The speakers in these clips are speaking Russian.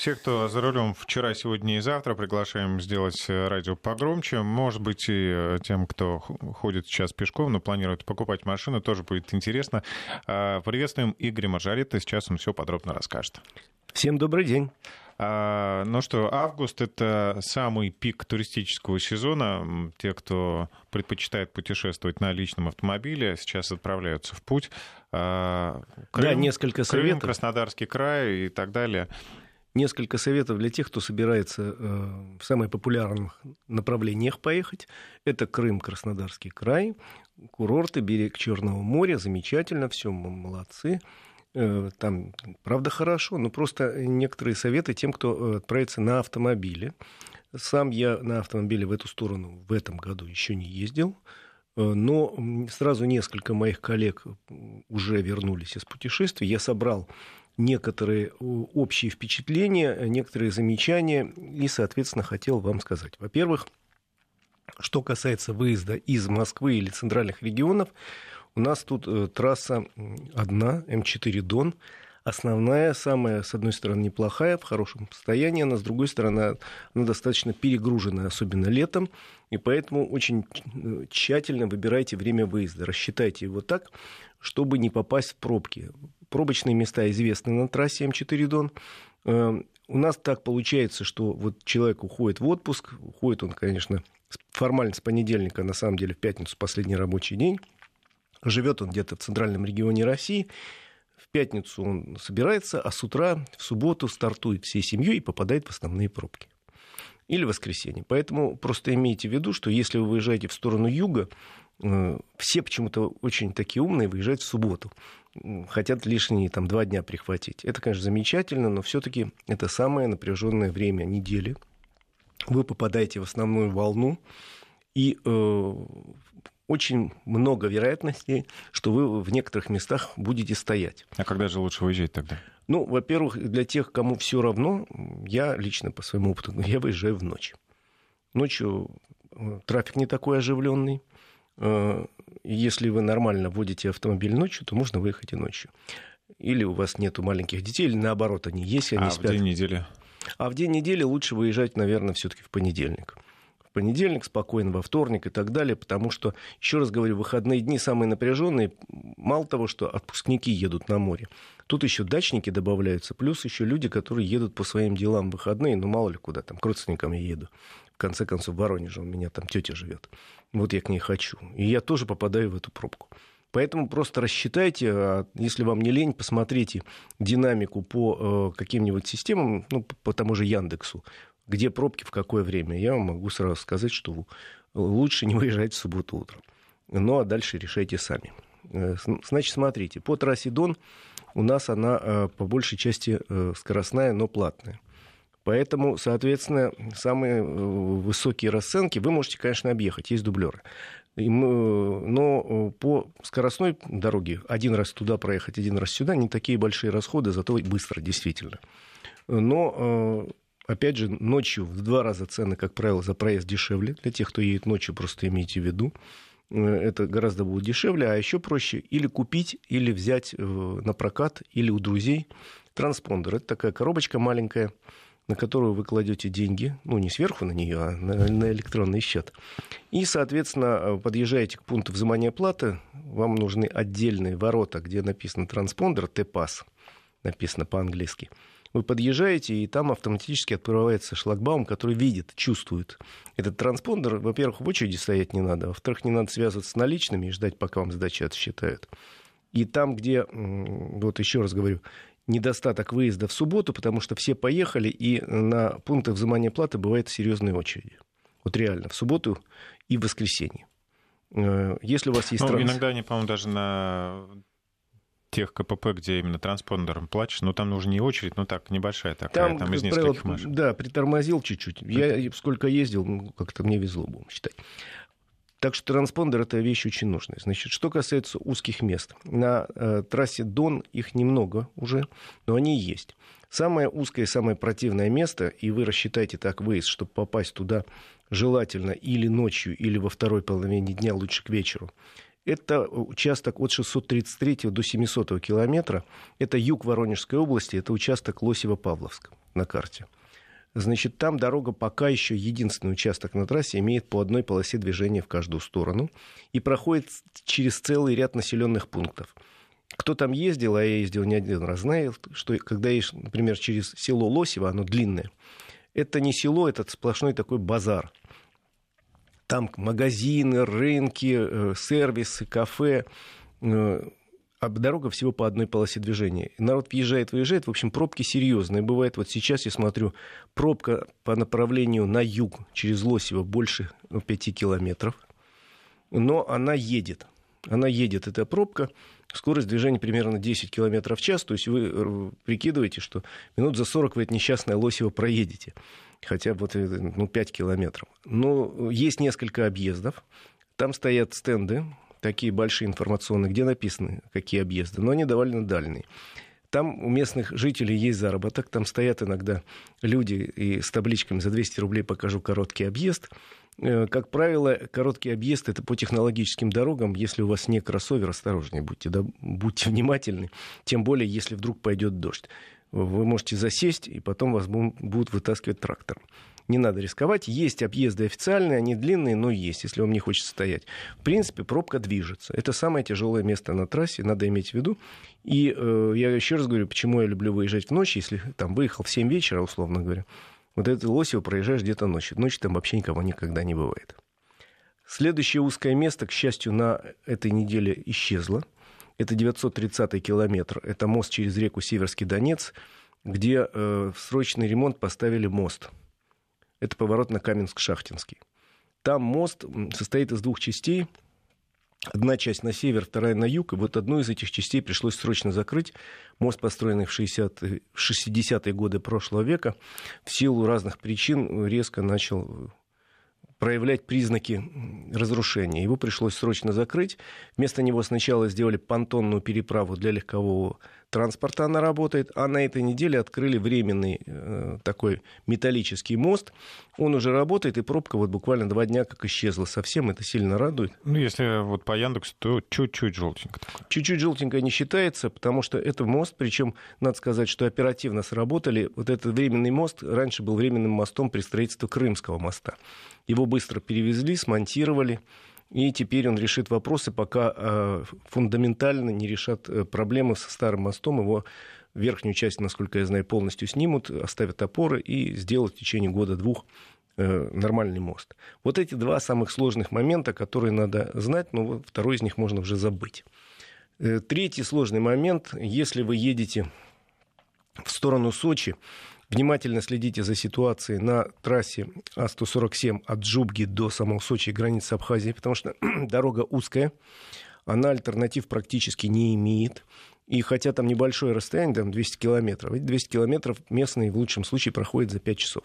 Все, кто за рулем вчера, сегодня и завтра, приглашаем сделать радио погромче. Может быть, и тем, кто ходит сейчас пешком, но планирует покупать машину, тоже будет интересно. А, приветствуем Игоря Маржарита. Сейчас он все подробно расскажет. Всем добрый день. А, ну что, август — это самый пик туристического сезона. Те, кто предпочитает путешествовать на личном автомобиле, сейчас отправляются в путь. А, Крым, да, несколько советов. Крым, Краснодарский край и так далее. Несколько советов для тех, кто собирается э, в самых популярных направлениях поехать. Это Крым, Краснодарский край, курорты, берег Черного моря. Замечательно, все, молодцы. Э, там, правда, хорошо, но просто некоторые советы тем, кто э, отправится на автомобиле. Сам я на автомобиле в эту сторону в этом году еще не ездил, но сразу несколько моих коллег уже вернулись из путешествий. Я собрал некоторые общие впечатления, некоторые замечания и, соответственно, хотел вам сказать. Во-первых, что касается выезда из Москвы или центральных регионов, у нас тут э, трасса одна, М4 Дон, основная, самая, с одной стороны, неплохая, в хорошем состоянии, она, с другой стороны, она достаточно перегруженная, особенно летом, и поэтому очень э, тщательно выбирайте время выезда, рассчитайте его так, чтобы не попасть в пробки. Пробочные места известны на трассе М4 Дон. Э, у нас так получается, что вот человек уходит в отпуск, уходит он, конечно, формально с понедельника, на самом деле в пятницу последний рабочий день, Живет он где-то в центральном регионе России. В пятницу он собирается, а с утра, в субботу стартует всей семьей и попадает в основные пробки. Или воскресенье. Поэтому просто имейте в виду, что если вы выезжаете в сторону юга, все почему-то очень такие умные выезжают в субботу. Хотят лишние там, два дня прихватить. Это, конечно, замечательно, но все-таки это самое напряженное время недели. Вы попадаете в основную волну, и э, очень много вероятностей, что вы в некоторых местах будете стоять. А когда же лучше выезжать тогда? Ну, во-первых, для тех, кому все равно, я лично по своему опыту, я выезжаю в ночь. Ночью э, трафик не такой оживленный. Э, если вы нормально водите автомобиль ночью, то можно выехать и ночью. Или у вас нету маленьких детей, или наоборот, они есть, они а спят. в день недели? А в день недели лучше выезжать, наверное, все-таки в понедельник понедельник, спокойно во вторник и так далее, потому что, еще раз говорю, выходные дни самые напряженные. Мало того, что отпускники едут на море, тут еще дачники добавляются, плюс еще люди, которые едут по своим делам в выходные, ну мало ли куда, там к родственникам я еду. В конце концов, в Воронеже у меня там тетя живет. Вот я к ней хочу. И я тоже попадаю в эту пробку. Поэтому просто рассчитайте, а если вам не лень, посмотрите динамику по э, каким-нибудь системам, ну, по тому же Яндексу где пробки, в какое время, я вам могу сразу сказать, что лучше не выезжать в субботу утром. Ну, а дальше решайте сами. Э, значит, смотрите, по трассе Дон у нас она э, по большей части скоростная, но платная. Поэтому, соответственно, самые высокие расценки вы можете, конечно, объехать, есть дублеры. Но по скоростной дороге один раз туда проехать, один раз сюда, не такие большие расходы, зато быстро, действительно. Но Опять же, ночью в два раза цены, как правило, за проезд дешевле. Для тех, кто едет ночью, просто имейте в виду. Э, это гораздо будет дешевле, а еще проще или купить, или взять э, на прокат, или у друзей транспондер. Это такая коробочка маленькая, на которую вы кладете деньги, ну не сверху на нее, а на, на электронный счет. И, соответственно, э, подъезжаете к пункту взимания платы, вам нужны отдельные ворота, где написано транспондер, Т-пас, написано по-английски – вы подъезжаете, и там автоматически открывается шлагбаум, который видит, чувствует. Этот транспондер, во-первых, в очереди стоять не надо, во-вторых, не надо связываться с наличными и ждать, пока вам сдачи отсчитают. И там, где, вот еще раз говорю, недостаток выезда в субботу, потому что все поехали, и на пунктах взимания платы бывает серьезные очереди. Вот реально, в субботу и в воскресенье. Э, если у вас есть... Ну, транс... Иногда они, по-моему, даже на тех КПП, где именно транспондером плачешь, ну там нужна не очередь, ну так, небольшая такая, там, там из нескольких правило, машин. Да, притормозил чуть-чуть. Я сколько ездил, ну, как-то мне везло, будем считать. Так что транспондер это вещь очень нужная. Значит, что касается узких мест. На э, трассе Дон их немного уже, но они есть. Самое узкое самое противное место, и вы рассчитайте так выезд, чтобы попасть туда желательно или ночью, или во второй половине дня, лучше к вечеру, Это участок от 633 до 700 километра. Это юг Воронежской области, это участок Лосево-Павловск на карте. Значит, там дорога пока еще единственный участок на трассе имеет по одной полосе движения в каждую сторону и проходит через целый ряд населенных пунктов. Кто там ездил, а я ездил не один раз, знает, что когда едешь, например, через село Лосево, оно длинное, это не село, это сплошной такой базар. Там магазины, рынки, э, сервисы, кафе. Э, а дорога всего по одной полосе движения. народ въезжает, выезжает. В общем, пробки серьезные. Бывает, вот сейчас я смотрю, пробка по направлению на юг через Лосево больше 5 ну, километров. Но она едет. Она едет, эта пробка. Скорость движения примерно 10 километров в час. То есть вы э, прикидываете, что минут за 40 вы это несчастное Лосево проедете хотя бы вот, э, ну, 5 километров. Но есть несколько объездов, там стоят стенды, такие большие информационные, где написаны, какие объезды, но они довольно дальние. Там у местных жителей есть заработок, там стоят иногда люди и с табличками за 200 рублей покажу короткий объезд. Э, как правило, короткий объезд это по технологическим дорогам. Если у вас не кроссовер, осторожнее будьте, да, будьте внимательны. Тем более, если вдруг пойдет дождь вы можете засесть, и потом вас будут вытаскивать трактором. Не надо рисковать. Есть объезды официальные, они длинные, но есть, если вам не хочется стоять. В принципе, пробка движется. Это самое тяжелое место на трассе, надо иметь в виду. И э, я еще раз говорю, почему я люблю выезжать в ночь, если там выехал в 7 вечера, условно говоря. Вот это Лосево проезжаешь где-то ночью. Ночью там вообще никого никогда не бывает. Следующее узкое место, к счастью, на этой неделе исчезло. Это 930-й километр. Это мост через реку Северский Донец, где э, в срочный ремонт поставили мост. Это поворот на Каменск-Шахтинский. Там мост состоит из двух частей. Одна часть на север, вторая на юг. И вот одну из этих частей пришлось срочно закрыть. Мост, построенный в 60-е, 60-е годы прошлого века, в силу разных причин резко начал проявлять признаки разрушения. Его пришлось срочно закрыть. Вместо него сначала сделали понтонную переправу для легкового транспорта, она работает. А на этой неделе открыли временный э, такой металлический мост. Он уже работает, и пробка вот буквально два дня как исчезла совсем. Это сильно радует. Ну, если вот по Яндексу, то чуть-чуть желтенько. Чуть-чуть желтенько не считается, потому что это мост, причем надо сказать, что оперативно сработали. Вот этот временный мост раньше был временным мостом при строительстве Крымского моста. Его быстро перевезли, смонтировали. И теперь он решит вопросы, пока э, фундаментально не решат э, проблемы со старым мостом. Его верхнюю часть, насколько я знаю, полностью снимут, оставят опоры и сделают в течение года-двух э, нормальный мост. Вот эти два самых сложных момента, которые надо знать, но второй из них можно уже забыть. Третий сложный момент, если вы едете в сторону Сочи, Внимательно следите за ситуацией на трассе А147 от Джубги до самого Сочи, границы Абхазии, потому что дорога узкая, она альтернатив практически не имеет. И хотя там небольшое расстояние, там 200 километров, эти 200 километров местные в лучшем случае проходят за 5 часов.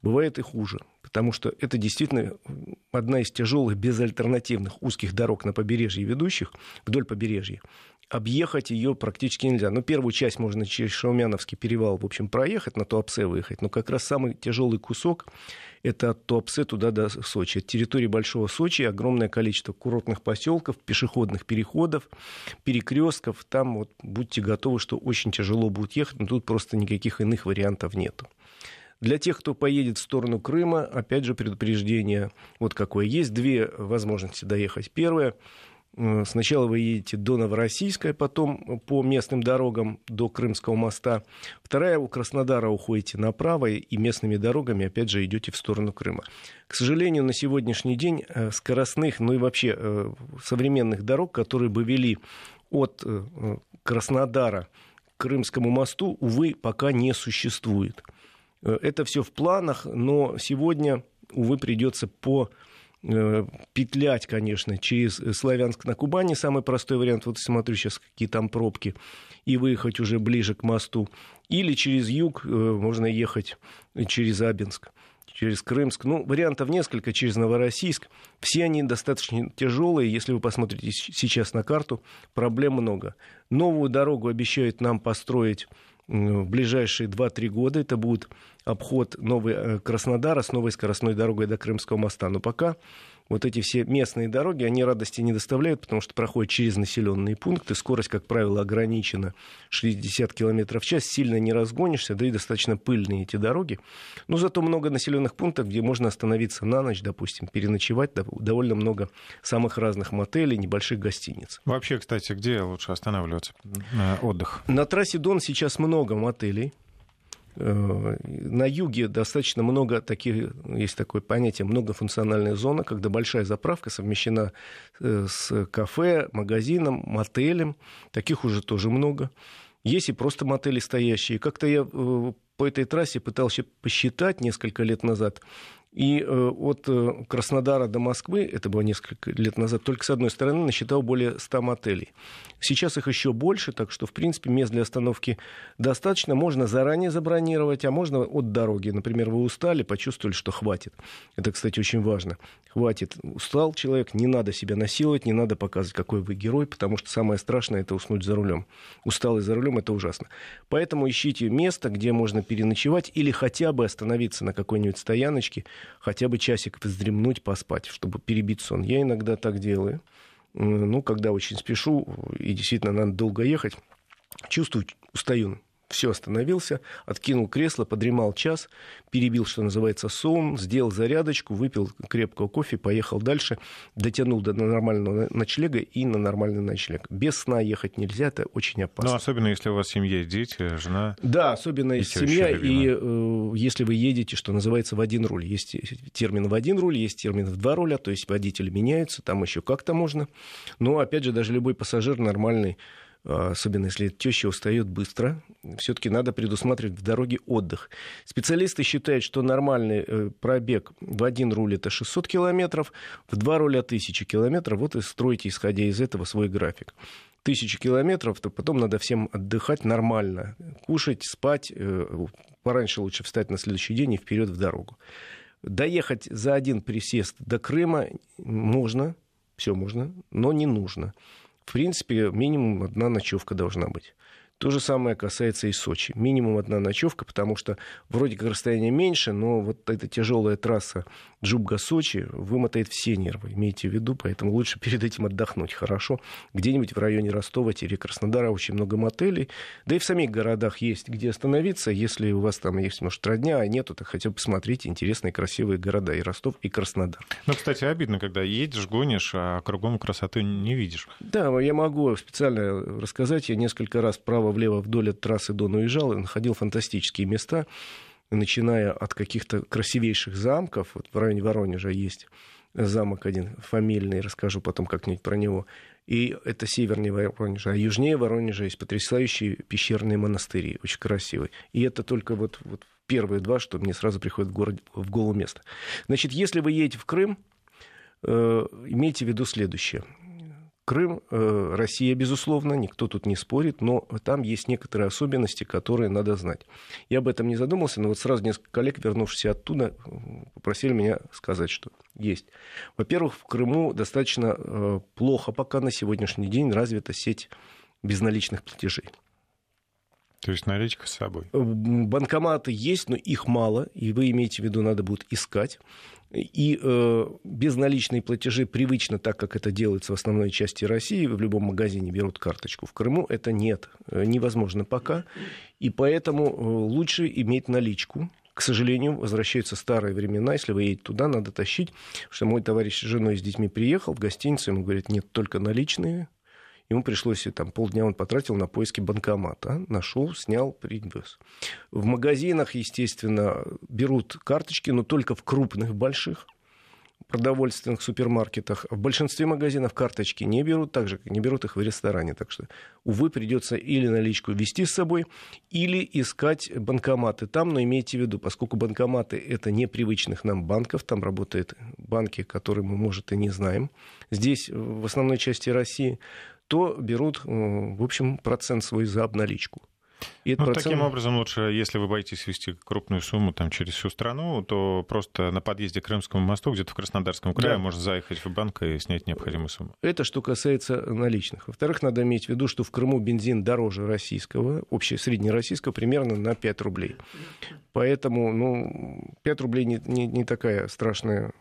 Бывает и хуже, потому что это действительно одна из тяжелых безальтернативных узких дорог на побережье ведущих, вдоль побережья объехать ее практически нельзя. Ну, первую часть можно через Шаумяновский перевал, в общем, проехать, на Туапсе выехать, но как раз самый тяжелый кусок это от Туапсе туда до Сочи. От территории Большого Сочи огромное количество курортных поселков, пешеходных переходов, перекрестков. Там вот будьте готовы, что очень тяжело будет ехать, но тут просто никаких иных вариантов нету. Для тех, кто поедет в сторону Крыма, опять же, предупреждение вот какое. Есть две возможности доехать. Первое сначала вы едете до Новороссийска, потом по местным дорогам до Крымского моста. Вторая, у Краснодара уходите направо и местными дорогами, опять же, идете в сторону Крыма. К сожалению, на сегодняшний день э, скоростных, ну и вообще э, современных дорог, которые бы вели от Краснодара к Крымскому мосту, увы, пока не существует. Это все в планах, но сегодня, увы, придется по Э, петлять, конечно, через Славянск на Кубани, самый простой вариант, вот смотрю сейчас, какие там пробки, и выехать уже ближе к мосту, или через юг э, можно ехать через Абинск через Крымск. Ну, вариантов несколько, через Новороссийск. Все они достаточно тяжелые. Если вы посмотрите сейчас на карту, проблем много. Новую дорогу обещают нам построить в ближайшие 2-3 года. Это будет обход Новый э, Краснодара с новой скоростной дорогой до Крымского моста. Но пока вот эти все местные дороги, они радости не доставляют, потому что проходят через населенные пункты, скорость, как правило, ограничена 60 км в час, сильно не разгонишься, да и достаточно пыльные эти дороги. Но зато много населенных пунктов, где можно остановиться на ночь, допустим, переночевать, довольно много самых разных мотелей, небольших гостиниц. Вообще, кстати, где лучше останавливаться на отдых? На трассе Дон сейчас много мотелей. Э, на юге достаточно много таких, есть такое понятие, многофункциональная зона, когда большая заправка совмещена э, с кафе, магазином, мотелем. Таких уже тоже много. Есть и просто мотели стоящие. Как-то я э, по этой трассе пытался посчитать несколько лет назад. И э, от э, Краснодара до Москвы, это было несколько лет назад, только с одной стороны насчитал более 100 мотелей. Сейчас их еще больше, так что, в принципе, мест для остановки достаточно. Можно заранее забронировать, а можно от дороги. Например, вы устали, почувствовали, что хватит. Это, кстати, очень важно. Хватит. Устал человек, не надо себя насиловать, не надо показывать, какой вы герой, потому что самое страшное – это уснуть за рулем. Усталый за рулем – это ужасно. Поэтому ищите место, где можно переночевать или хотя бы остановиться на какой-нибудь стояночке, хотя бы часик вздремнуть, поспать, чтобы перебить сон. Я иногда так делаю. Ну, когда очень спешу и действительно надо долго ехать, чувствую, устаю все, остановился, откинул кресло, подремал час, перебил, что называется, сон, сделал зарядочку, выпил крепкого кофе, поехал дальше, дотянул до нормального ночлега и на нормальный ночлег. Без сна ехать нельзя, это очень опасно. Ну, особенно если у вас семья, дети, жена. Да, особенно если семья, и э, если вы едете, что называется, в один руль. Есть термин в один руль, есть термин в два руля, то есть водители меняются, там еще как-то можно. Но, опять же, даже любой пассажир нормальный особенно если теща устает быстро, все-таки надо предусматривать в дороге отдых. Специалисты считают, что нормальный э, пробег в один руль это 600 километров, в два руля 1000 километров. Вот и стройте, исходя из этого, свой график. Тысячи километров, то потом надо всем отдыхать нормально, кушать, спать. Э, пораньше лучше встать на следующий день и вперед в дорогу. Доехать за один присест до Крыма можно, все можно, но не нужно в принципе, минимум одна ночевка должна быть. То же самое касается и Сочи. Минимум одна ночевка, потому что вроде как расстояние меньше, но вот эта тяжелая трасса Джубга-Сочи вымотает все нервы, имейте в виду, поэтому лучше перед этим отдохнуть хорошо. Где-нибудь в районе Ростова, Тире, Краснодара очень много мотелей, да и в самих городах есть где остановиться, если у вас там есть, может, родня, а нету, то хотя бы посмотрите интересные, красивые города и Ростов, и Краснодар. Ну, кстати, обидно, когда едешь, гонишь, а кругом красоты не видишь. Да, я могу специально рассказать, я несколько раз вправо-влево вдоль от трассы Дон уезжал и находил фантастические места, начиная от каких-то красивейших замков, вот в районе Воронежа есть замок один фамильный, расскажу потом как-нибудь про него. И это севернее Воронежа. А южнее Воронежа есть потрясающие пещерные монастыри, очень красивые. И это только вот, вот первые два, что мне сразу приходит в, город, в голову место. Значит, если вы едете в Крым, э, имейте в виду следующее. Крым, э, Россия, безусловно, никто тут не спорит, но там есть некоторые особенности, которые надо знать. Я об этом не задумался, но вот сразу несколько коллег, вернувшись оттуда, попросили меня сказать, что есть. Во-первых, в Крыму достаточно э, плохо пока на сегодняшний день развита сеть безналичных платежей. То есть наличка с собой? Э, банкоматы есть, но их мало, и вы имеете в виду, надо будет искать. И э, безналичные платежи привычно, так как это делается в основной части России, в любом магазине берут карточку. В Крыму это нет, э, невозможно пока. И поэтому э, лучше иметь наличку. К сожалению, возвращаются старые времена. Если вы едете туда, надо тащить. что мой товарищ с женой и с детьми приехал в гостиницу, ему говорят, нет, только наличные. Ему пришлось, там, полдня он потратил на поиски банкомата. Нашел, снял, привез. В магазинах, естественно, берут карточки, но только в крупных, больших продовольственных супермаркетах. В большинстве магазинов карточки не берут, так же, как не берут их в ресторане. Так что, увы, придется или наличку вести с собой, или искать банкоматы там, но имейте в виду, поскольку банкоматы это непривычных нам банков, там работают банки, которые мы, может, и не знаем. Здесь, в основной части России, то берут, э, в общем, процент свой за обналичку. И ну, процент... Таким образом, лучше, если вы боитесь вести крупную сумму там, через всю страну, то просто на подъезде к Крымскому мосту, где-то в Краснодарском крае, да. можно заехать в банк и снять необходимую сумму. Это что касается наличных. Во-вторых, надо иметь в виду, что в Крыму бензин дороже российского, общее среднероссийского, примерно на 5 рублей. Поэтому, ну, 5 рублей не, не, не такая страшная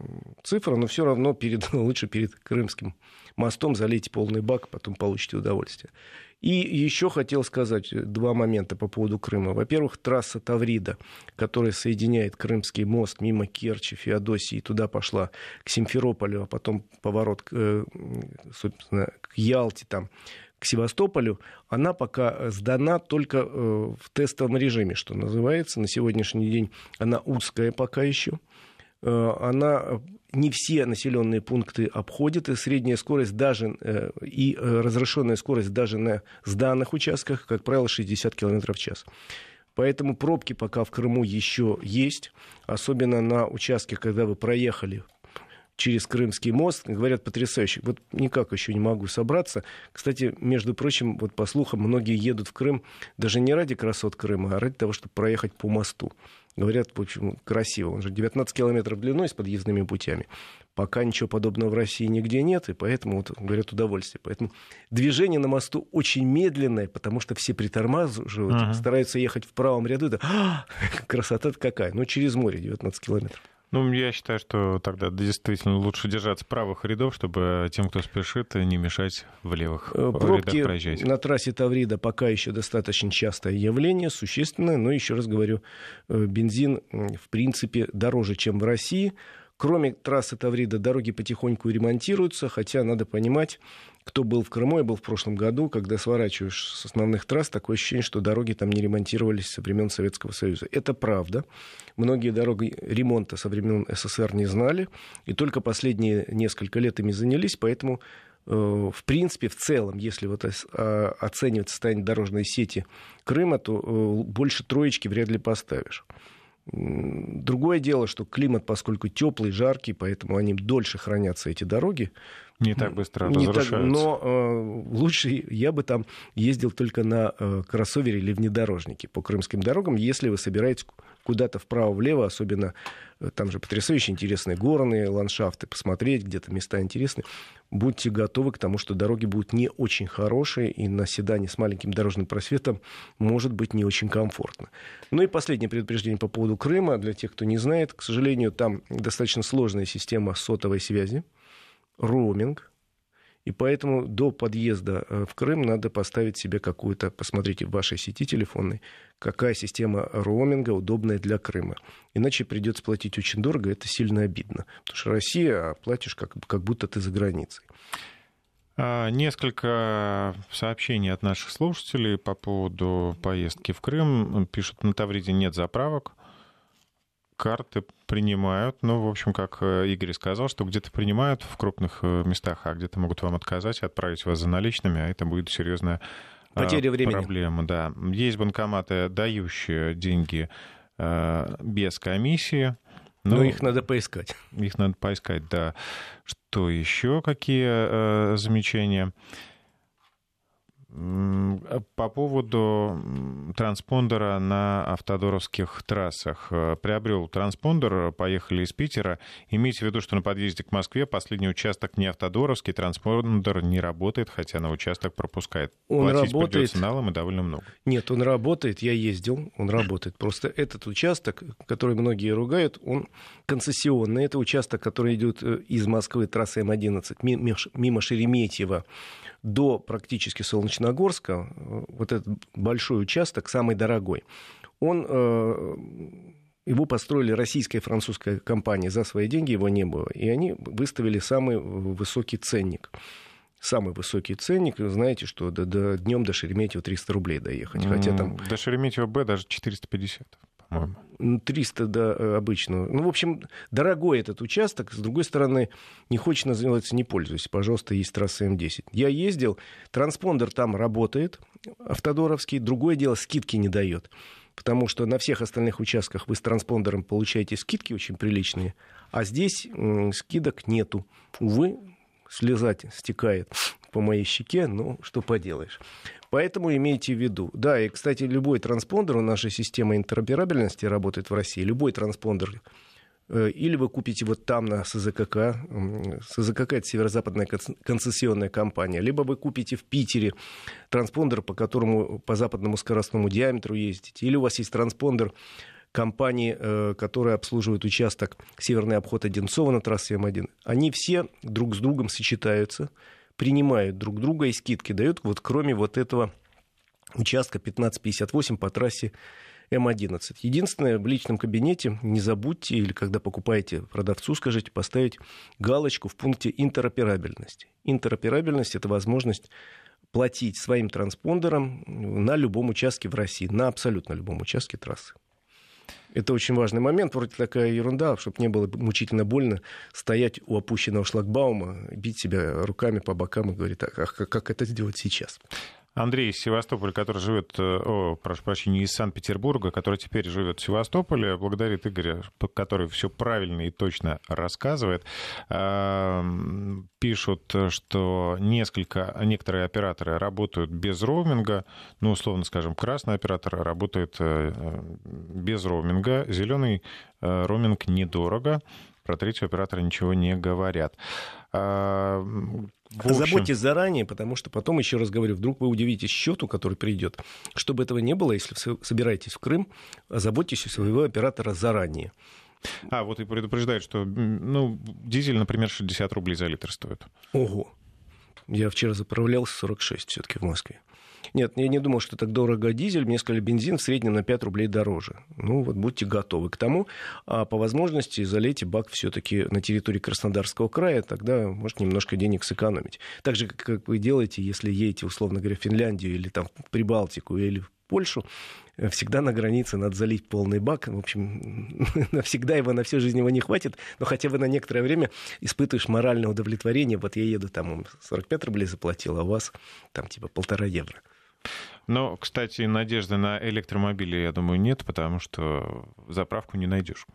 цифра, но все равно перед, лучше перед Крымским мостом залейте полный бак, потом получите удовольствие. И еще хотел сказать два момента по поводу Крыма. Во-первых, трасса Таврида, которая соединяет Крымский мост мимо Керчи, Феодосии, туда пошла к Симферополю, а потом поворот э, собственно, к Ялте, там, к Севастополю, она пока сдана только э, в тестовом режиме, что называется. На сегодняшний день она узкая пока еще. Э, она не все населенные пункты обходит, и средняя скорость даже, э, и э, разрешенная скорость даже на сданных участках, как правило, 60 км в час. Поэтому пробки пока в Крыму еще есть, особенно на участке, когда вы проехали через Крымский мост, говорят, потрясающе. Вот никак еще не могу собраться. Кстати, между прочим, вот по слухам, многие едут в Крым даже не ради красот Крыма, а ради того, чтобы проехать по мосту. Говорят, в общем, красиво. Он же 19 километров длиной с подъездными путями. Пока ничего подобного в России нигде нет, и поэтому, вот, говорят, удовольствие. Поэтому движение на мосту очень медленное, потому что все притормаживают, uh-huh. стараются ехать в правом ряду. Да, красота какая! Ну, через море 19 километров. Ну, я считаю, что тогда действительно лучше держаться правых рядов, чтобы тем, кто спешит, не мешать в левых э, Пробки рядах проезжать. на трассе Таврида пока еще достаточно частое явление, существенное, но еще раз говорю, э, бензин в принципе дороже, чем в России. Кроме трассы Таврида дороги потихоньку ремонтируются, хотя надо понимать, кто был в Крыму, я был в прошлом году, когда сворачиваешь с основных трасс, такое ощущение, что дороги там не ремонтировались со времен Советского Союза. Это правда. Многие дороги ремонта со времен СССР не знали, и только последние несколько лет ими занялись, поэтому э, в принципе, в целом, если вот а, оценивать состояние дорожной сети Крыма, то э, больше троечки вряд ли поставишь. Другое дело, что климат, поскольку теплый, жаркий, поэтому они дольше хранятся, эти дороги. Не так быстро не разрушаются. Так, но э, лучше я бы там ездил только на э, кроссовере или внедорожнике по крымским дорогам, если вы собираетесь куда-то вправо-влево, особенно э, там же потрясающие интересные горные ландшафты, посмотреть где-то места интересные. Будьте готовы к тому, что дороги будут не очень хорошие, и на седане с маленьким дорожным просветом может быть не очень комфортно. Ну и последнее предупреждение по поводу Крыма. Для тех, кто не знает, к сожалению, там достаточно сложная система сотовой связи, роуминг, и поэтому до подъезда э, в Крым надо поставить себе какую-то, посмотрите в вашей сети телефонной, какая система роуминга удобная для Крыма. Иначе придется платить очень дорого, это сильно обидно. Потому что Россия, а платишь как, как будто ты за границей. А, несколько сообщений от наших слушателей по поводу поездки в Крым. Пишут, на Тавриде нет заправок карты принимают. Ну, в общем, как э, Игорь сказал, что где-то принимают в крупных э, местах, а где-то могут вам отказать и отправить вас за наличными, а это будет серьезная а, Потеря времени. проблема. Да. Есть банкоматы, дающие деньги э, без комиссии. Но, но их надо поискать. Их надо поискать, да. Что еще? Какие э, замечания? По поводу транспондера на автодоровских трассах. Э, приобрел транспондер, поехали из Питера. Имейте в виду, что на подъезде к Москве последний участок не автодоровский, транспондер не работает, хотя на участок пропускает. Он Платить работает. придется налом и довольно много. Нет, он работает, я ездил, он работает. Просто этот участок, который многие ругают, он концессионный. Это участок, который идет э, из Москвы, трассы М11, мимо Шереметьево до практически Солнечногорска, э, вот этот большой участок, самый дорогой, он э, его построили российская и французская компания за свои деньги, его не было. И они выставили самый высокий ценник. Самый высокий ценник, знаете, что до, до, днем до Шереметьево 300 рублей доехать. Хотя там... До Шереметьево Б даже 450 по-моему. 300 до э, обычного. Ну, в общем, дорогой этот участок. С другой стороны, не хочешь называться, не пользуйся. Пожалуйста, есть трасса М10. Я ездил, транспондер там работает, автодоровский. Другое дело, скидки не дает. Потому что на всех остальных участках вы с транспондером получаете скидки очень приличные, а здесь скидок нету. Увы, слеза стекает по моей щеке, ну, что поделаешь. Поэтому имейте в виду. Да, и, кстати, любой транспондер у нашей системы интероперабельности работает в России. Любой транспондер Э, или вы купите вот там на СЗКК, СЗКК это северо-западная концессионная компания, либо вы купите в Питере транспондер, по которому по западному скоростному диаметру ездите, или у вас есть транспондер компании, э, которая обслуживает участок Северный обход Одинцова на трассе М1. Они все друг с другом сочетаются, принимают друг друга и скидки дают, вот кроме вот этого участка 1558 по трассе М11. Единственное, в личном кабинете не забудьте, или когда покупаете продавцу, скажите, поставить галочку в пункте интероперабельности. Интероперабельность – это возможность платить своим транспондером на любом участке в России, на абсолютно любом участке трассы. Это очень важный момент, вроде такая ерунда, чтобы не было мучительно больно стоять у опущенного шлагбаума, бить себя руками по бокам и говорить, а как это сделать сейчас? Андрей из Севастополя, который живет, э, о, прошу прощения, из Санкт-Петербурга, который теперь живет в Севастополе, благодарит Игоря, который все правильно и точно рассказывает. Пишут, что несколько, некоторые операторы работают без роуминга, ну, условно скажем, красный оператор работает э, без роуминга, зеленый э, роуминг недорого, про третьего оператора ничего не говорят. В общем... Заботьтесь заранее, потому что потом, еще раз говорю, вдруг вы удивитесь счету, который придет. Чтобы этого не было, если вы собираетесь в Крым, заботьтесь у своего оператора заранее. А, вот и предупреждают, что ну, дизель, например, 60 рублей за литр стоит. Ого. Я вчера заправлялся 46 все-таки в Москве. Нет, я не думал, что так дорого дизель. Мне сказали, бензин в среднем на 5 рублей дороже. Ну, вот будьте готовы к тому. А по возможности залейте бак все-таки на территории Краснодарского края, тогда может немножко денег сэкономить. Так же, как вы делаете, если едете, условно говоря, в Финляндию или там в Прибалтику или в Польшу, всегда на границе надо залить полный бак. В общем, навсегда его на всю жизнь его не хватит, но хотя бы на некоторое время испытываешь моральное удовлетворение. Вот я еду там, 45 рублей заплатил, а у вас там типа полтора евро. Но, кстати, надежды на электромобили, я думаю, нет, потому что заправку не найдешь.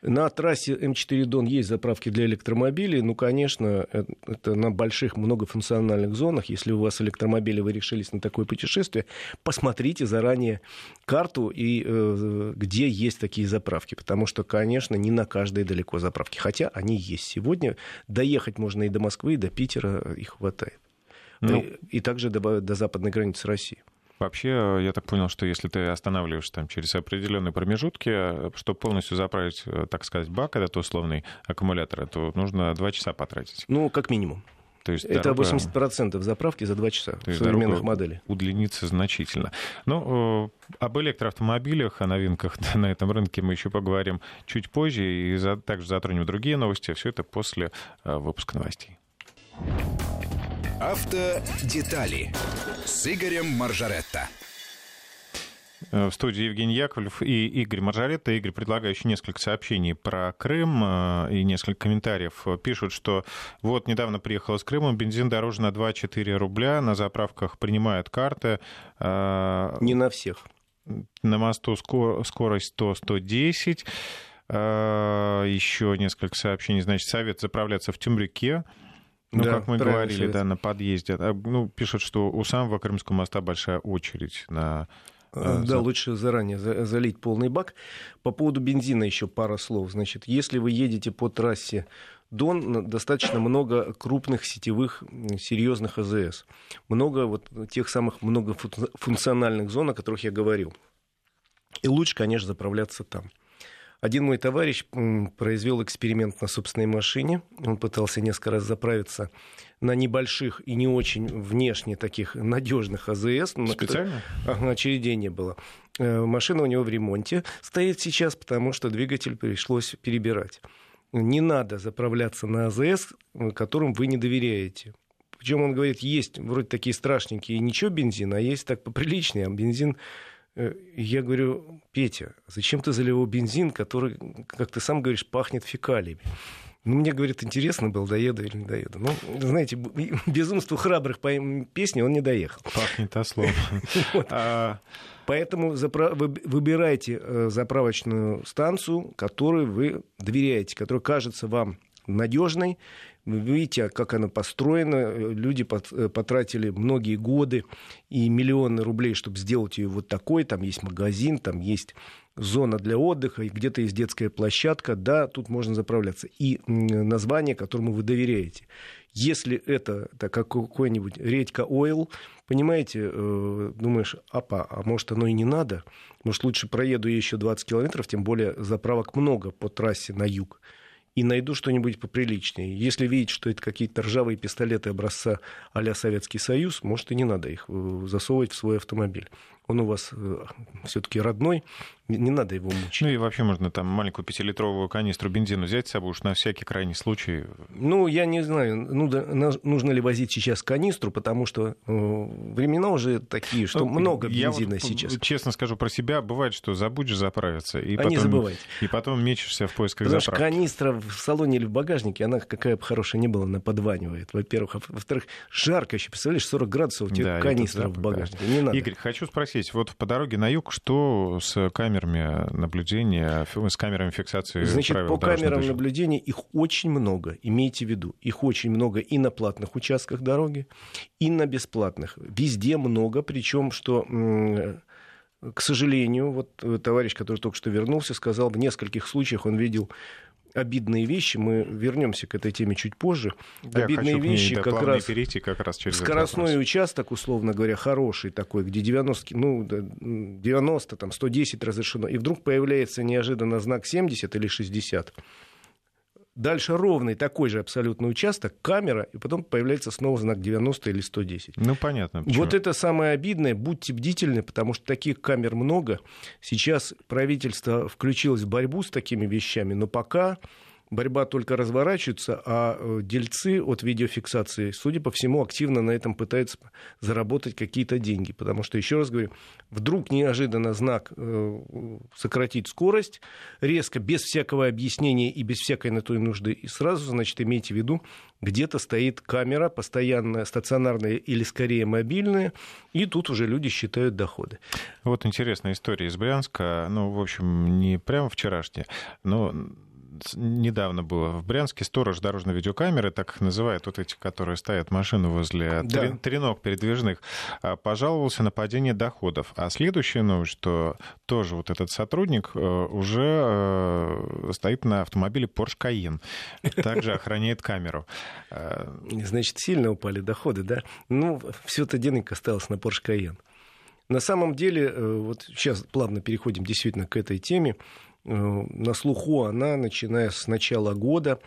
На трассе М4 Дон есть заправки для электромобилей. Ну, конечно, э, это на больших многофункциональных зонах. Если у вас электромобили, вы решились на такое путешествие, посмотрите заранее карту и э, где есть такие заправки. Потому что, конечно, не на каждой далеко заправки. Хотя они есть сегодня. Доехать можно и до Москвы, и до Питера их хватает. Ну, и, и также до, до западной границы России. Вообще, я так понял, что если ты останавливаешься там через определенные промежутки, чтобы полностью заправить, э, так сказать, бак, этот условный аккумулятор, то нужно два часа потратить. Ну, как минимум. То есть Это дорога... 80% заправки за 2 часа То современных моделей. удлинится значительно. Ну, об электроавтомобилях, о новинках на этом рынке мы еще поговорим чуть позже, и также затронем другие новости. Все это после э, выпуска новостей. Автодетали с Игорем Маржаретто. Э, в студии Евгений Яковлев и Игорь Маржаретта. Игорь, предлагаю еще несколько сообщений про Крым э, и несколько комментариев. Пишут, что вот недавно приехал из Крыма, бензин дороже на 2-4 рубля, на заправках принимают карты. Э, Не на всех. На мосту скорость 100-110. Еще несколько сообщений. Значит, совет заправляться в Тюмрюке. Ну, да, как мы говорили, совет. да, на подъезде. Ну, пишут, что у самого Крымского моста большая очередь на э, да, лучше заранее залить полный бак. По поводу бензина еще пара слов. Значит, если вы едете по трассе Дон, достаточно много крупных сетевых серьезных АЗС. Много вот тех самых многофункциональных зон, о которых я говорил. И лучше, конечно, заправляться там. Один мой товарищ произвел эксперимент на собственной машине. Он пытался несколько раз заправиться на небольших и не очень внешне таких надежных АЗС. Специально? Ага, очередей не было. Э, машина у него в ремонте стоит сейчас, потому что двигатель пришлось перебирать. Не надо заправляться на АЗС, которым вы не доверяете. Причем он говорит, есть вроде такие страшненькие, ничего бензин, а есть так поприличнее, а бензин я говорю, Петя, зачем ты заливал бензин, который, как ты сам говоришь, пахнет фекалиями? Ну, мне, говорит, интересно было, доеду или не доеду. Ну, знаете, безумству храбрых по песне он не доехал. Пахнет ослом. А поэтому выбирайте э, заправочную станцию, которой вы доверяете, которая кажется вам надежной, Вы видите, как оно построено. Люди потратили многие годы и миллионы рублей, чтобы сделать ее вот такой. Там есть магазин, там есть зона для отдыха, и где-то есть детская площадка, да, тут можно заправляться. И название, которому вы доверяете. Если это как какой-нибудь редька ойл, понимаете, э, думаешь, апа, а может оно и не надо? Может лучше проеду еще 20 километров, тем более заправок много по трассе на юг и найду что-нибудь поприличнее. Если видеть, что это какие-то ржавые пистолеты образца а Советский Союз, может, и не надо их э, засовывать в свой автомобиль он у вас э, все-таки родной, не надо его мучить. Ну и вообще можно там маленькую пятилитровую канистру бензина взять с собой уж на всякий крайний случай. Ну, я не знаю, ну, да, нужно ли возить сейчас канистру, потому что э, времена уже такие, что ну, много бензина я сейчас. Вот, честно скажу про себя, бывает, что забудешь заправиться. И а потом, не забывайте. И потом мечешься в поисках Потому заправки. что канистра в салоне или в багажнике, она какая бы хорошая ни была, она подванивает, во-первых. А во-вторых, жарко еще, представляешь, 40 градусов, у тебя да, канистра в багажнике. Не надо. Игорь, хочу спросить, спросить, вот по дороге на юг, что с камерами наблюдения, с камерами фиксации Значит, правил по камерам наблюдения их очень много, имейте в виду. Их очень много и на платных участках дороги, и на бесплатных. Везде много, причем, что к сожалению, вот товарищ, который только что вернулся, сказал, в нескольких случаях он видел обидные вещи. Мы вернемся к этой теме чуть позже. Я обидные хочу вещи ней, да, как раз перейти как раз через скоростной участок, условно говоря, хороший такой, где 90, ну, 90 там, 110 разрешено, и вдруг появляется неожиданно знак 70 или 60 Дальше ровный такой же абсолютный участок, камера, и потом появляется снова знак 90 или 110. Ну, понятно. Почему. Вот это самое обидное. Будьте бдительны, потому что таких камер много. Сейчас правительство включилось в борьбу с такими вещами, но пока борьба только разворачивается, а э, дельцы от видеофиксации, судя по всему, активно на этом пытаются заработать какие-то деньги. Потому что, еще раз говорю, вдруг неожиданно знак э, сократить скорость, резко, без всякого объяснения и без всякой на той нужды, и сразу, значит, имейте в виду, где-то стоит камера, постоянная, стационарная или скорее мобильная, и тут уже люди считают доходы. Вот интересная история из Брянска, ну, в общем, не прямо вчерашняя, но недавно было в Брянске сторож дорожной видеокамеры, так их называют, вот эти, которые стоят машины возле да. треног передвижных, а, пожаловался на падение доходов. А следующая новость, что тоже вот этот сотрудник э, уже э, стоит на автомобиле Porsche Cayenne, также охраняет камеру. Э, Значит, сильно упали доходы, да? Ну, все-то денег осталось на Porsche Cayenne. На самом деле, вот сейчас плавно переходим действительно к этой теме. Э, на слуху она, начиная с начала года,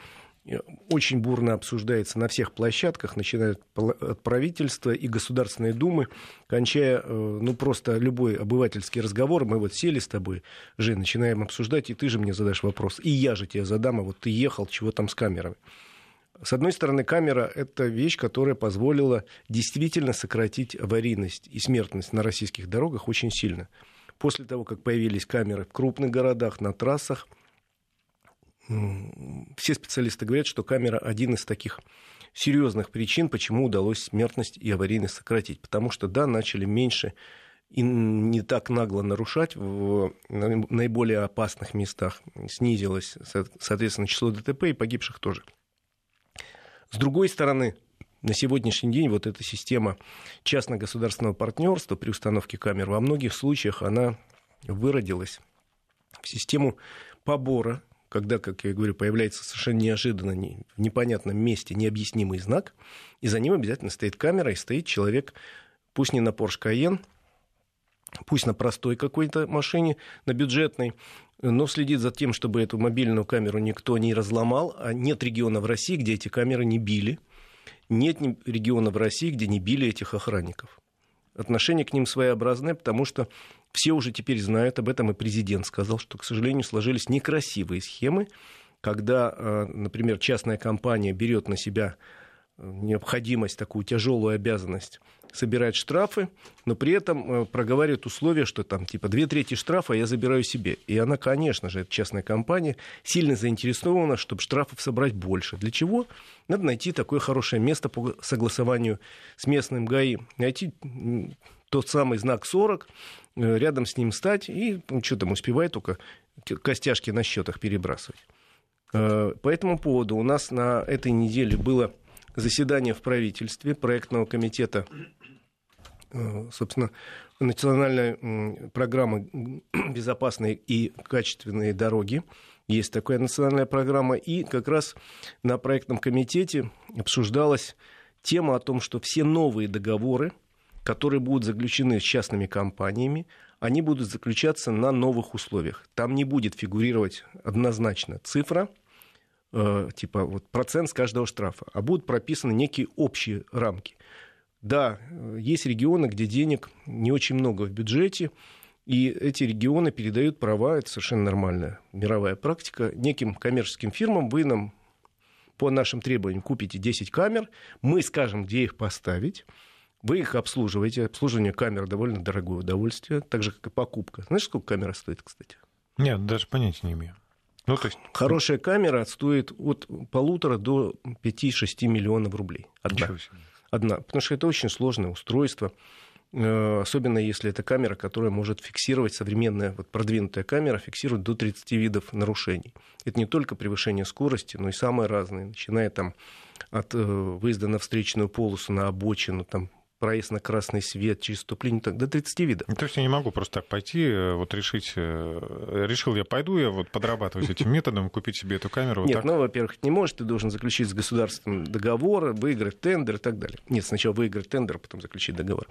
э, очень бурно обсуждается на всех площадках, начиная от правительства и Государственной Думы, кончая, э, ну, просто любой обывательский разговор. Мы вот сели с тобой, Жень, начинаем обсуждать, и ты же мне задашь вопрос. И я же тебе задам, а вот ты ехал, чего там с камерами. С одной стороны, камера – это вещь, которая позволила действительно сократить аварийность и смертность на российских дорогах очень сильно – После того, как появились камеры в крупных городах, на трассах, все специалисты говорят, что камера один из таких серьезных причин, почему удалось смертность и аварийность сократить. Потому что, да, начали меньше и не так нагло нарушать в наиболее опасных местах. Снизилось, соответственно, число ДТП и погибших тоже. С другой стороны, на сегодняшний день вот эта система частно-государственного партнерства при установке камер во многих случаях она выродилась в систему побора, когда, как я говорю, появляется совершенно неожиданно, в непонятном месте необъяснимый знак, и за ним обязательно стоит камера, и стоит человек, пусть не на Porsche Cayenne, пусть на простой какой-то машине, на бюджетной, но следит за тем, чтобы эту мобильную камеру никто не разломал, а нет региона в России, где эти камеры не били – нет региона в России, где не били этих охранников. Отношение к ним своеобразное, потому что все уже теперь знают об этом, и президент сказал, что, к сожалению, сложились некрасивые схемы, когда, э, например, частная компания берет на себя необходимость, такую тяжелую обязанность собирать штрафы, но при этом э, проговаривает условия, что там типа две трети штрафа я забираю себе. И она, конечно же, это частная компания, сильно заинтересована, чтобы штрафов собрать больше. Для чего? Надо найти такое хорошее место по согласованию с местным ГАИ. Найти тот самый знак 40, э, рядом с ним стать и, ну, что там, успевает только костяшки на счетах перебрасывать. По этому поводу у нас на этой неделе было заседание в правительстве проектного комитета, собственно, национальная программа «Безопасные и качественные дороги». Есть такая национальная программа. И как раз на проектном комитете обсуждалась тема о том, что все новые договоры, которые будут заключены с частными компаниями, они будут заключаться на новых условиях. Там не будет фигурировать однозначно цифра, э, типа вот процент с каждого штрафа, а будут прописаны некие общие рамки. Да, есть регионы, где денег не очень много в бюджете, и эти регионы передают права, это совершенно нормальная мировая практика, неким коммерческим фирмам. Вы нам по нашим требованиям купите 10 камер, мы скажем, где их поставить, вы их обслуживаете. Обслуживание камер довольно дорогое удовольствие, так же, как и покупка. Знаешь, сколько камера стоит, кстати? Нет, даже понятия не имею. Ну, то есть... Хорошая камера стоит от полутора до 5-6 миллионов рублей. Одна одна. Потому что это очень сложное устройство. Э, особенно если это камера, которая может фиксировать, современная вот продвинутая камера фиксирует до 30 видов нарушений. Это не только превышение скорости, но и самые разные, начиная там от э, выезда на встречную полосу, на обочину, там, проезд на красный свет, через вступление, так, до 30 видов. То есть я не могу просто так пойти, э, вот решить, э, решил я пойду, я вот подрабатывать этим методом, купить себе эту камеру. Нет, ну, во-первых, не можешь, ты должен заключить с государством договор, выиграть тендер и так далее. Нет, сначала выиграть тендер, а потом заключить договор.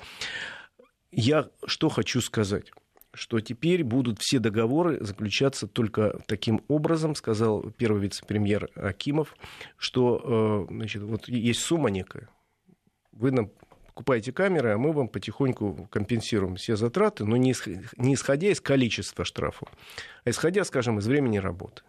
Я что хочу сказать что теперь будут все договоры заключаться только таким образом, сказал первый вице-премьер Акимов, что э, значит, вот есть сумма некая, вы нам покупаете камеры, а мы вам потихоньку компенсируем все затраты, но не исходя из количества штрафов, а исходя, скажем, из времени работы.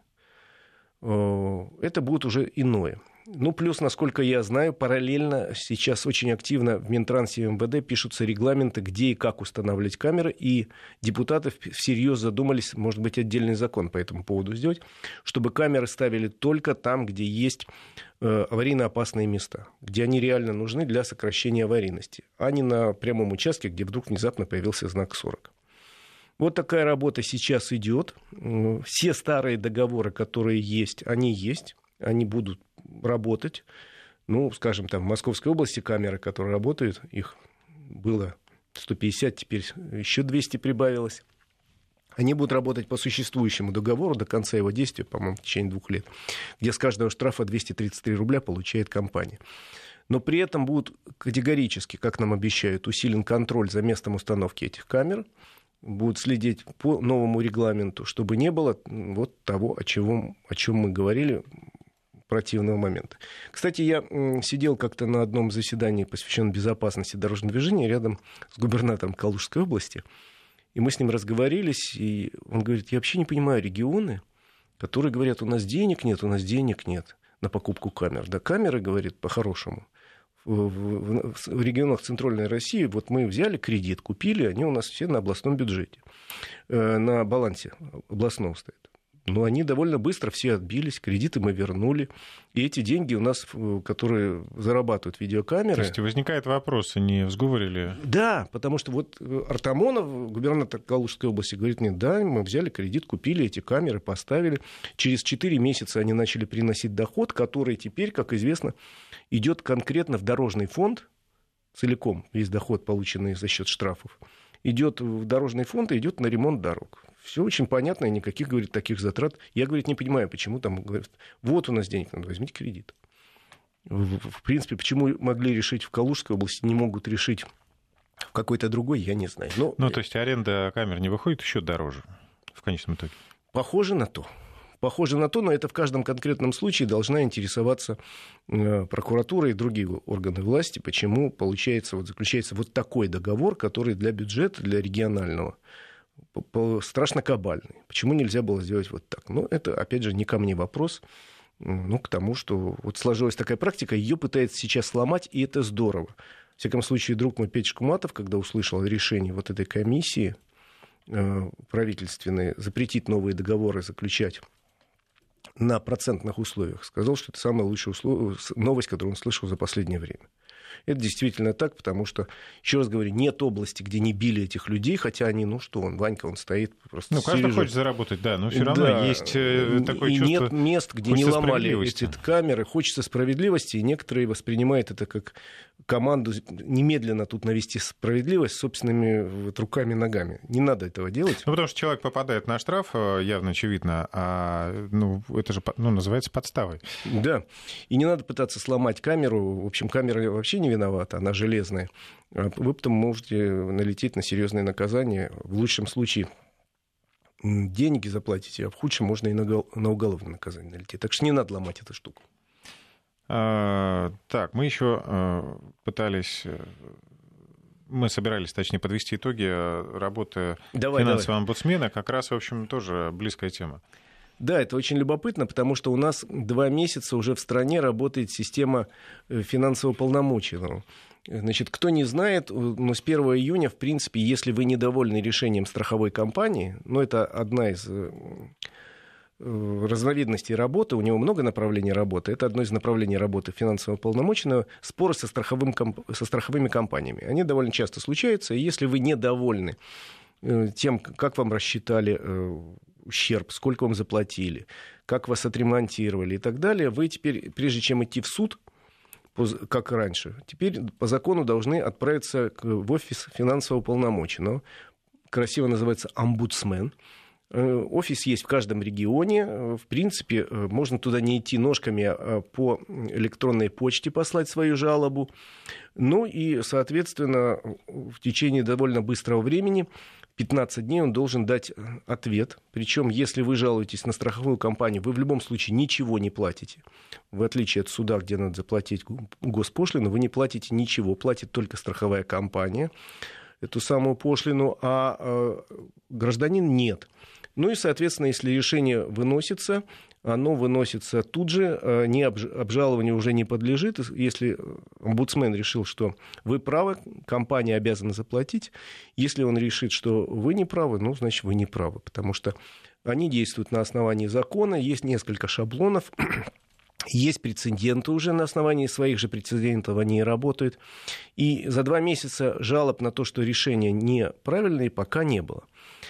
Это будет уже иное. Ну, плюс, насколько я знаю, параллельно сейчас очень активно в Минтрансе и МВД пишутся регламенты, где и как устанавливать камеры, и депутаты всерьез задумались, может быть, отдельный закон по этому поводу сделать, чтобы камеры ставили только там, где есть э, аварийно опасные места, где они реально нужны для сокращения аварийности, а не на прямом участке, где вдруг внезапно появился знак 40. Вот такая работа сейчас идет. Все старые договоры, которые есть, они есть, они будут работать. Ну, скажем, там в Московской области камеры, которые работают, их было 150, теперь еще 200 прибавилось. Они будут работать по существующему договору до конца его действия, по-моему, в течение двух лет, где с каждого штрафа 233 рубля получает компания. Но при этом будут категорически, как нам обещают, усилен контроль за местом установки этих камер, будут следить по новому регламенту, чтобы не было вот того, о чем, о чем мы говорили, противного момента. Кстати, я сидел как-то на одном заседании, посвященном безопасности дорожного движения, рядом с губернатором Калужской области. И мы с ним разговорились, и он говорит, я вообще не понимаю регионы, которые говорят, у нас денег нет, у нас денег нет на покупку камер. Да камеры, говорит, по-хорошему. В, в, в регионах Центральной России вот мы взяли кредит, купили, они у нас все на областном бюджете, э, на балансе областного стоят. Но они довольно быстро все отбились, кредиты мы вернули. И эти деньги у нас, которые зарабатывают видеокамеры... То есть возникает вопрос, не в сговоре ли? Да, потому что вот э, Артамонов, губернатор Калужской области, говорит мне, да, мы взяли кредит, купили эти камеры, поставили. Через 4 месяца они начали приносить доход, который теперь, как известно, идет конкретно в дорожный фонд, целиком весь доход, полученный за счет штрафов, идет в дорожный фонд и идет на ремонт дорог. Все очень понятно, и никаких, говорит, таких затрат. Я, говорит, не понимаю, почему там говорят, вот у нас денег надо, возьмите кредит. В, принципе, почему могли решить в Калужской области, не могут решить в какой-то другой, я не знаю. Но... Ну, то есть аренда камер не выходит еще дороже в конечном итоге? Похоже на то. Похоже на то, но это в каждом конкретном случае должна интересоваться э, прокуратура и другие органы власти, почему получается, вот, заключается вот такой договор, который для бюджета, для регионального страшно кабальный. Почему нельзя было сделать вот так? Ну, это, опять же, не ко мне вопрос, ну, к тому, что вот сложилась такая практика, ее пытается сейчас сломать, и это здорово. В всяком случае, друг мой Петя Шкуматов, когда услышал решение вот этой комиссии э, правительственной запретить новые договоры заключать на процентных условиях, сказал, что это самая лучшая услов... новость, которую он слышал за последнее время. Это действительно так, потому что, еще раз говорю, нет области, где не били этих людей, хотя они, ну что он, Ванька, он стоит просто... Ну, каждый хочет заработать, да, но все равно да. есть э, такое и чувство... нет мест, где не ломали эти камеры, хочется справедливости, и некоторые воспринимают это как команду немедленно тут навести справедливость собственными вот, руками и ногами. Не надо этого делать. Ну, потому что человек попадает на штраф, э, явно очевидно, а ну, это же ну, называется подставой. Да. И не надо пытаться сломать камеру. В общем, камера вообще не виновата, она железная. А вы потом можете налететь на серьезное наказание. В лучшем случае деньги заплатите, а в худшем можно и на уголовное наказание налететь. Так что не надо ломать эту штуку. А, так, мы еще а, пытались э, мы собирались, точнее, подвести итоги э, работы давай, финансового давай. омбудсмена. Как раз, в общем, тоже близкая тема. Да, это очень любопытно, потому что у нас два месяца уже в стране работает система э, финансового полномочия. Значит, кто не знает, э, но с 1 июня, в принципе, если вы недовольны решением страховой компании, ну, это одна из э, разновидностей работы, у него много направлений работы, это одно из направлений работы финансового полномоченного, споры со, страховым, со страховыми компаниями. Они довольно часто случаются, и если вы недовольны тем, как вам рассчитали ущерб, сколько вам заплатили, как вас отремонтировали и так далее, вы теперь, прежде чем идти в суд, как раньше, теперь по закону должны отправиться в офис финансового полномоченного. Красиво называется омбудсмен. Э, офис есть в каждом регионе. В принципе, э, можно туда не идти ножками, а по электронной почте послать свою жалобу. Ну и, соответственно, в течение довольно быстрого времени 15 дней он должен дать э, ответ. Причем, если вы жалуетесь на страховую компанию, вы в любом случае ничего не платите. В отличие от суда, где надо заплатить госпошлину, вы не платите ничего, платит только страховая компания эту самую пошлину, а э, гражданин нет. Ну и, соответственно, если решение выносится, оно выносится тут же, э, не обжалованию уже не подлежит. Если омбудсмен решил, что вы правы, компания обязана заплатить. Если он решит, что вы не правы, ну, значит, вы не правы, потому что они действуют на основании закона, есть несколько шаблонов, есть прецеденты уже на основании своих же прецедентов они работают. И за два месяца жалоб на то, что решение неправильное, пока не было.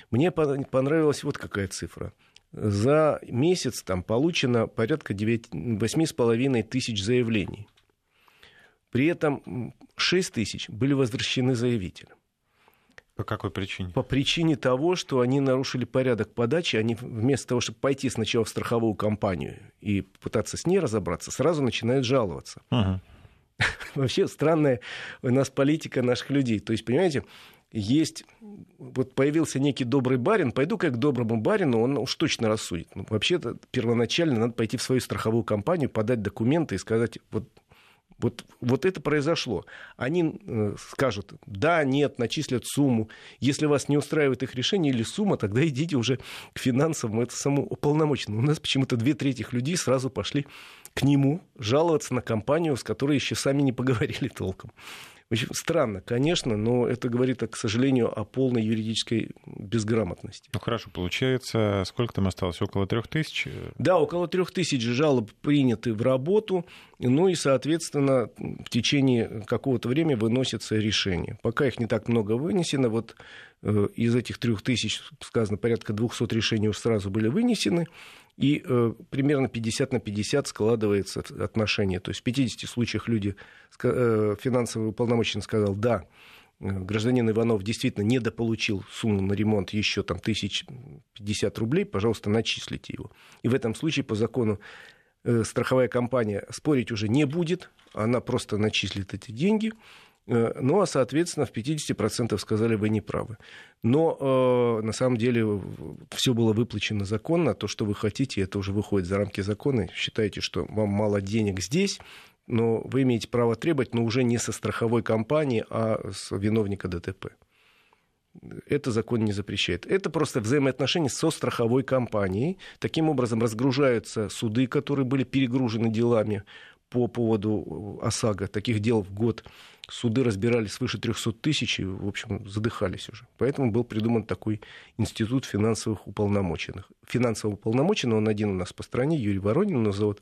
Мне понравилась вот какая цифра – за месяц там получено порядка 8,5 тысяч заявлений. При этом 6 тысяч были возвращены заявителям. По какой причине? По причине того, что они нарушили порядок подачи, они вместо того, чтобы пойти сначала в страховую компанию и пытаться с ней разобраться, сразу начинают жаловаться. Угу. Вообще странная у нас политика наших людей. То есть, понимаете, есть, вот появился некий добрый барин, пойду как к доброму барину, он уж точно рассудит. Ну, вообще-то первоначально надо пойти в свою страховую компанию, подать документы и сказать, вот вот, вот это произошло. Они э, скажут, да, нет, начислят сумму. Если вас не устраивает их решение или сумма, тогда идите уже к финансовым, это самому уполномоченному. У нас почему-то две трети людей сразу пошли к нему жаловаться на компанию, с которой еще сами не поговорили толком. Очень странно, конечно, но это говорит, к сожалению, о полной юридической безграмотности. Ну хорошо, получается, сколько там осталось? Около трех тысяч? Да, около трех тысяч жалоб приняты в работу, ну и, соответственно, в течение какого-то времени выносится решение. Пока их не так много вынесено, вот э, из этих трех тысяч, сказано, порядка 200 решений уже сразу были вынесены, и э, примерно 50 на 50 складывается отношение. То есть в 50 случаях люди, э, финансовый уполномоченный сказал, да, э, гражданин Иванов действительно недополучил сумму на ремонт еще там 1050 рублей, пожалуйста, начислите его. И в этом случае по закону э, страховая компания спорить уже не будет, она просто начислит эти деньги, ну, а, соответственно, в 50% сказали, вы не правы. Но э, на самом деле все было выплачено законно. То, что вы хотите, это уже выходит за рамки закона. Считаете, что вам мало денег здесь, но вы имеете право требовать, но уже не со страховой компании, а с виновника ДТП. Это закон не запрещает. Это просто взаимоотношения со страховой компанией. Таким образом разгружаются суды, которые были перегружены делами по поводу ОСАГО. Таких дел в год суды разбирали свыше 300 тысяч и, в общем, задыхались уже. Поэтому был придуман такой институт финансовых уполномоченных. Финансово уполномоченный, он один у нас по стране, Юрий Воронин его зовут,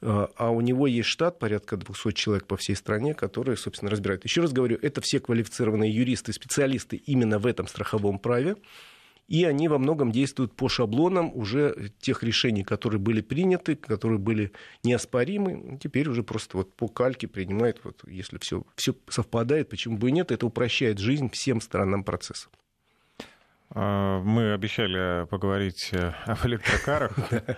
а, а у него есть штат, порядка 200 человек по всей стране, которые, собственно, разбирают. Еще раз говорю, это все квалифицированные юристы, специалисты именно в этом страховом праве и они во многом действуют по шаблонам уже тех решений, которые были приняты, которые были неоспоримы. Теперь уже просто вот по кальке принимают, вот, если все, все совпадает, почему бы и нет, это упрощает жизнь всем сторонам процесса. А, мы обещали поговорить э, об электрокарах.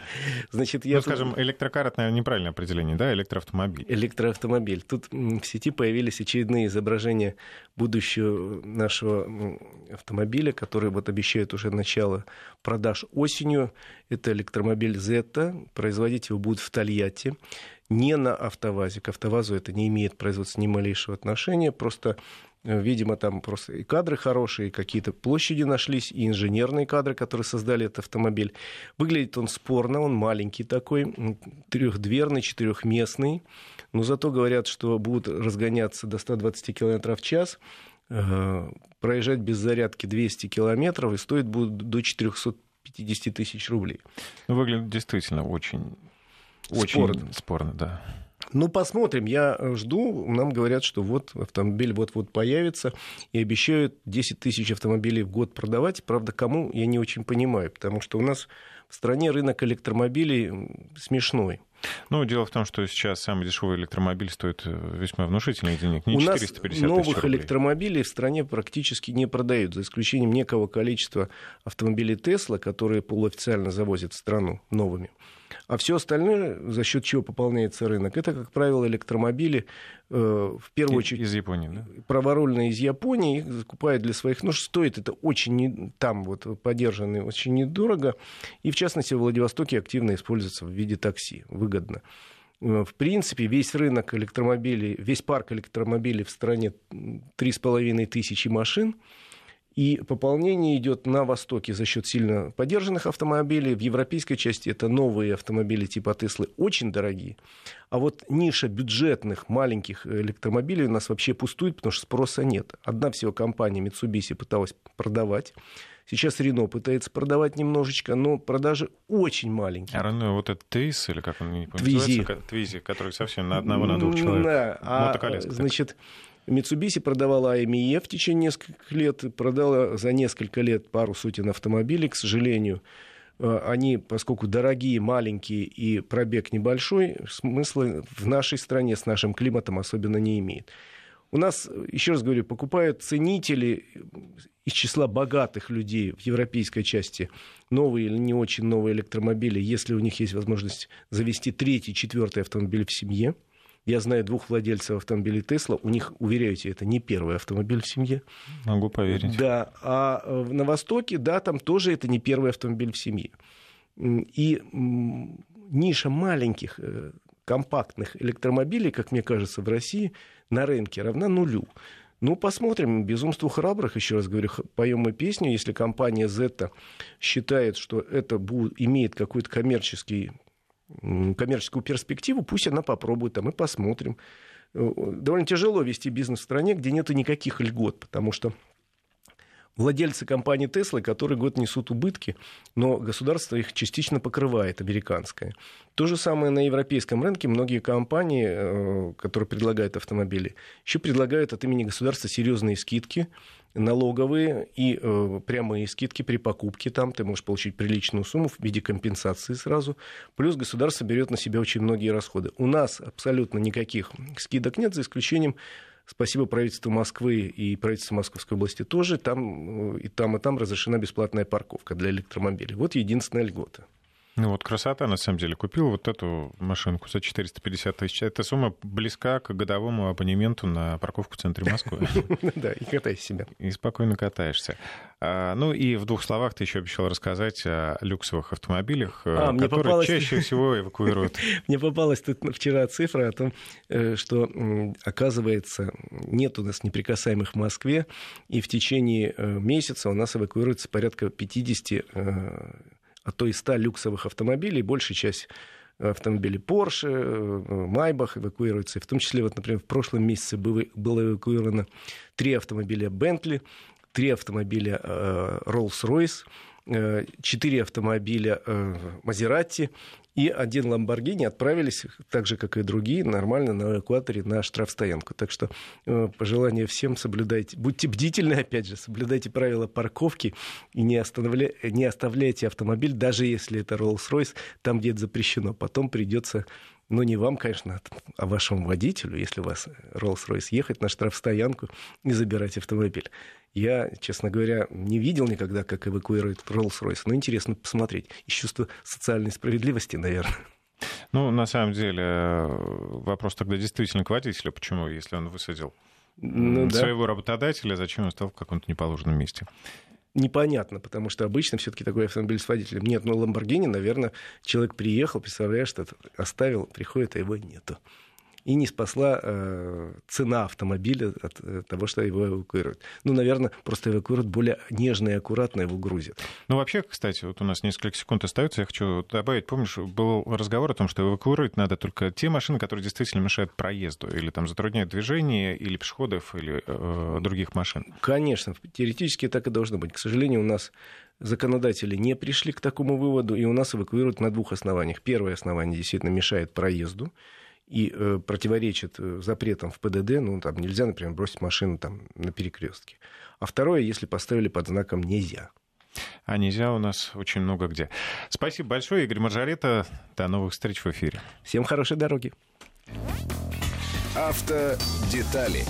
Значит, я ну, скажем, электрокар — это, наверное, неправильное определение, да, электроавтомобиль? Электроавтомобиль. Тут в сети появились очередные изображения будущего нашего автомобиля, который вот обещают уже начало продаж осенью. Это электромобиль Zeta. Производить его будут в Тольятти не на автовазе. К автовазу это не имеет производства ни малейшего отношения. Просто Э, видимо, там просто и кадры хорошие, и какие-то площади нашлись, и инженерные кадры, которые создали этот автомобиль. Выглядит он спорно, он маленький такой, трехдверный, четырехместный. Но зато говорят, что будут разгоняться до 120 км в час, э, проезжать без зарядки 200 километров и стоит будет до 450 тысяч рублей. Ну, выглядит действительно очень, очень спорно, спорно да. Ну, посмотрим. Я э, жду. Нам говорят, что вот автомобиль вот-вот появится. И обещают 10 тысяч автомобилей в год продавать. Правда, кому, я не очень понимаю. Потому что у нас в стране рынок электромобилей смешной. Ну, дело в том, что сейчас самый дешевый электромобиль стоит э, весьма внушительных денег, не У 450 нас новых электромобилей в стране практически не продают, за исключением некого количества автомобилей Тесла, которые полуофициально завозят в страну новыми. А все остальное, за счет чего пополняется рынок, это, как правило, электромобили, э, в первую очередь... Из Японии, да? Праворульные из Японии, их закупают для своих нужд. Стоит это очень, не, там вот поддержанные, очень недорого. И, в частности, в Владивостоке активно используется в виде такси, выгодно. Э, в принципе, весь рынок электромобилей, весь парк электромобилей в стране 3,5 тысячи машин – и пополнение идет на Востоке за счет сильно поддержанных автомобилей. В европейской части это новые автомобили типа Теслы, очень дорогие. А вот ниша бюджетных маленьких электромобилей у нас вообще пустует, потому что спроса нет. Одна всего компания Mitsubishi пыталась продавать. Сейчас Рено пытается продавать немножечко, но продажи очень маленькие. А Рено вот это Твиз, или как он не Твизи. Твизи, который совсем на одного, на двух человек. Да, а, значит, Mitsubishi продавала AME в течение нескольких лет, продала за несколько лет пару сотен автомобилей, к сожалению. Э, они, поскольку дорогие, маленькие и пробег небольшой, смысла в нашей стране с нашим климатом особенно не имеет. У нас, еще раз говорю, покупают ценители из числа богатых людей в европейской части новые или не очень новые электромобили, если у них есть возможность завести третий, четвертый автомобиль в семье – я знаю двух владельцев автомобилей Тесла. У них, уверяю тебя, это не первый автомобиль в семье. Могу поверить. Да. А э, на Востоке, да, там тоже это не первый автомобиль в семье. И ниша маленьких э, компактных электромобилей, как мне кажется, в России на рынке равна нулю. Ну, посмотрим. Безумству храбрых, еще раз говорю, поем мы песню. Если компания Zeta считает, что это будет, имеет какой-то коммерческий коммерческую перспективу, пусть она попробует, а мы посмотрим. Э, довольно тяжело вести бизнес в стране, где нет никаких льгот, потому что владельцы компании Tesla, которые год несут убытки, но государство их частично покрывает, американское. То же самое на европейском рынке. Многие компании, э, которые предлагают автомобили, еще предлагают от имени государства серьезные скидки налоговые и э, прямые скидки при покупке. Там ты можешь получить приличную сумму в виде компенсации сразу. Плюс государство берет на себя очень многие расходы. У нас абсолютно никаких скидок нет, за исключением Спасибо правительству Москвы и правительству Московской области тоже. Там э, и там, и там разрешена бесплатная парковка для электромобилей. Вот единственная льгота. Ну вот красота, на самом деле. Купил вот эту машинку за 450 тысяч. Эта сумма близка к годовому абонементу на парковку в центре Москвы. Да, и катайся себя. И спокойно катаешься. А, ну и в двух словах ты еще обещал рассказать о люксовых автомобилях, э, а, которые чаще всего эвакуируют. Мне попалась тут вчера цифра о том, э, что, оказывается, нет у нас неприкасаемых в Москве, и в течение э, месяца у нас эвакуируется порядка 50 а то и 100 люксовых автомобилей, большая часть автомобили Porsche, Майбах эвакуируются. В том числе, вот, например, в прошлом месяце было, эвакуировано три автомобиля Bentley, три автомобиля Rolls-Royce, четыре автомобиля Maserati и один Ламборгини отправились, так же, как и другие, нормально на эвакуаторе на штрафстоянку. Так что э, пожелание всем соблюдайте, будьте бдительны, опять же, соблюдайте правила парковки и не, не оставляйте автомобиль, даже если это Rolls-Royce, там, где это запрещено. Потом придется ну, не вам, конечно, а вашему водителю, если у вас Rolls-Royce, ехать на штрафстоянку и забирать автомобиль. Я, честно говоря, не видел никогда, как эвакуируют Rolls-Royce, но интересно посмотреть. Из чувства социальной справедливости, наверное. Ну, на самом деле, вопрос тогда действительно к водителю. Почему, если он высадил ну, своего да. работодателя, зачем он стал в каком-то неположенном месте? Непонятно, потому что обычно все-таки такой автомобиль с водителем. Нет, ну Ламборгини, наверное, человек приехал, представляешь, что оставил, приходит, а его нету и не спасла э, цена автомобиля от э, того, что его эвакуируют. Ну, наверное, просто эвакуируют более нежно и аккуратно его грузят. Ну, вообще, кстати, вот у нас несколько секунд остается, я хочу добавить, помнишь, был разговор о том, что эвакуировать надо только те машины, которые действительно мешают проезду, или там затрудняют движение, или пешеходов, или э, других машин. Конечно, теоретически так и должно быть. К сожалению, у нас законодатели не пришли к такому выводу, и у нас эвакуируют на двух основаниях. Первое основание действительно мешает проезду, и э, противоречит э, запретам в ПДД, ну, там нельзя, например, бросить машину там, на перекрестке. А второе, если поставили под знаком «нельзя». А нельзя у нас очень много где. Спасибо большое, Игорь Маржарета. До новых встреч в эфире. Всем хорошей дороги. Автодетали